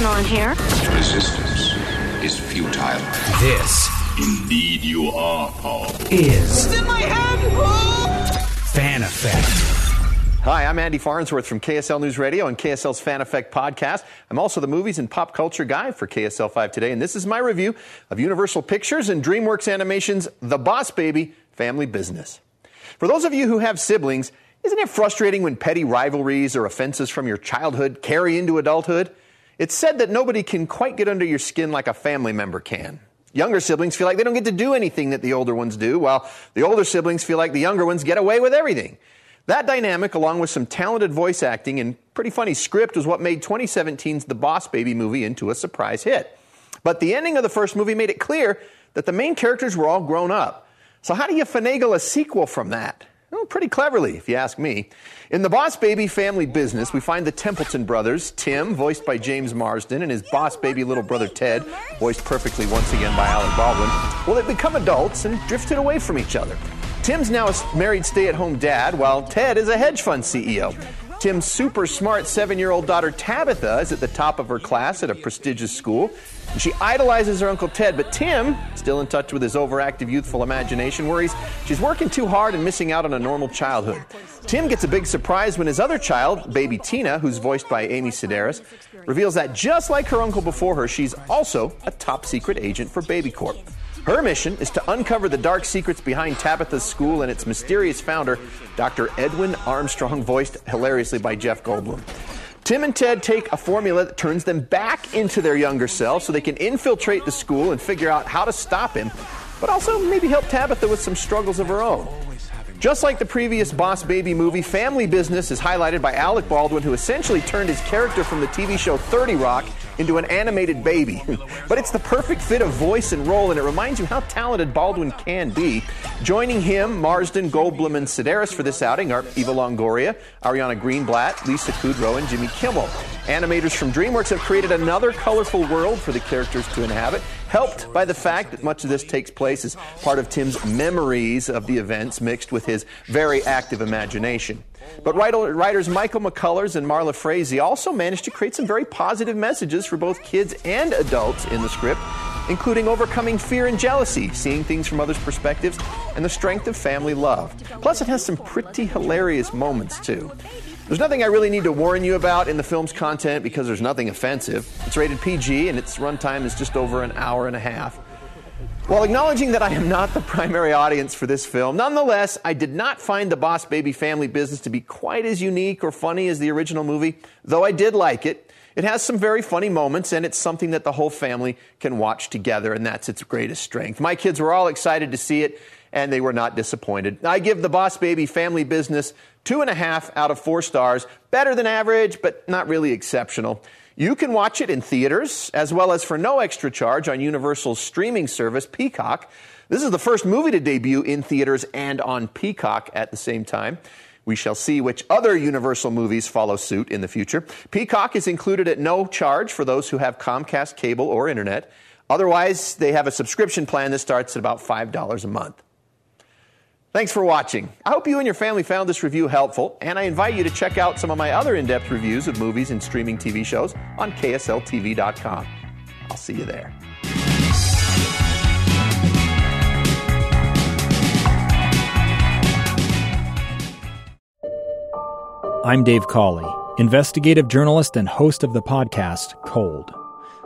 Going on here? Resistance is futile. This Indeed, you are, Paul. is in my hand. head. Fan Effect. Hi, I'm Andy Farnsworth from KSL News Radio and KSL's Fan Effect podcast. I'm also the movies and pop culture guy for KSL 5 Today, and this is my review of Universal Pictures and DreamWorks Animation's The Boss Baby Family Business. For those of you who have siblings, isn't it frustrating when petty rivalries or offenses from your childhood carry into adulthood? It's said that nobody can quite get under your skin like a family member can. Younger siblings feel like they don't get to do anything that the older ones do, while the older siblings feel like the younger ones get away with everything. That dynamic, along with some talented voice acting and pretty funny script, was what made 2017's The Boss Baby movie into a surprise hit. But the ending of the first movie made it clear that the main characters were all grown up. So, how do you finagle a sequel from that? Well, pretty cleverly, if you ask me. In the Boss Baby family business, we find the Templeton brothers, Tim, voiced by James Marsden, and his boss baby little brother Ted, voiced perfectly once again by Alec Baldwin. Well, they become adults and drifted away from each other. Tim's now a married stay at home dad, while Ted is a hedge fund CEO. Tim's super smart seven year old daughter Tabitha is at the top of her class at a prestigious school. And she idolizes her Uncle Ted, but Tim, still in touch with his overactive youthful imagination, worries she's working too hard and missing out on a normal childhood. Tim gets a big surprise when his other child, baby Tina, who's voiced by Amy Sedaris, reveals that just like her uncle before her, she's also a top secret agent for Baby Corp. Her mission is to uncover the dark secrets behind Tabitha's school and its mysterious founder, Dr. Erwin Armstrong, voiced hilariously by Jeff Goldblum. Tim and Ted take a formula that turns them back into their younger selves so they can infiltrate the school and figure out how to stop him, but also maybe help Tabitha with some struggles of her own. Just like the previous Boss Baby movie, Family Business is highlighted by Alec Baldwin, who essentially turned his character from the TV show 30 Rock into an animated baby. but it's the perfect fit of voice and role, and it reminds you how talented Baldwin can be. Joining him, Marsden, Goldblum, and Sedaris for this outing are Eva Longoria, Ariana Greenblatt, Lisa Kudrow, and Jimmy Kimmel. Animators from DreamWorks have created another colorful world for the characters to inhabit, helped by the fact that much of this takes place as part of Tim's memories of the events mixed with his very active imagination. But writers Michael McCullers and Marla Frazee also managed to create some very positive messages for both kids and adults in the script, including overcoming fear and jealousy, seeing things from others' perspectives, and the strength of family love. Plus, it has some pretty hilarious moments, too. There's nothing I really need to warn you about in the film's content because there's nothing offensive. It's rated PG and its runtime is just over an hour and a half. While acknowledging that I am not the primary audience for this film, nonetheless, I did not find the Boss Baby family business to be quite as unique or funny as the original movie, though I did like it. It has some very funny moments, and it's something that the whole family can watch together, and that's its greatest strength. My kids were all excited to see it, and they were not disappointed. I give the Boss Baby family business two and a half out of four stars, better than average, but not really exceptional. You can watch it in theaters, as well as for no extra charge on Universal's streaming service, Peacock. This is the first movie to debut in theaters and on Peacock at the same time. We shall see which other Universal movies follow suit in the future. Peacock is included at no charge for those who have Comcast cable or internet. Otherwise, they have a subscription plan that starts at about $5 a month. Thanks for watching. I hope you and your family found this review helpful, and I invite you to check out some of my other in depth reviews of movies and streaming TV shows on KSLTV.com. I'll see you there. I'm Dave Cawley, investigative journalist and host of the podcast Cold.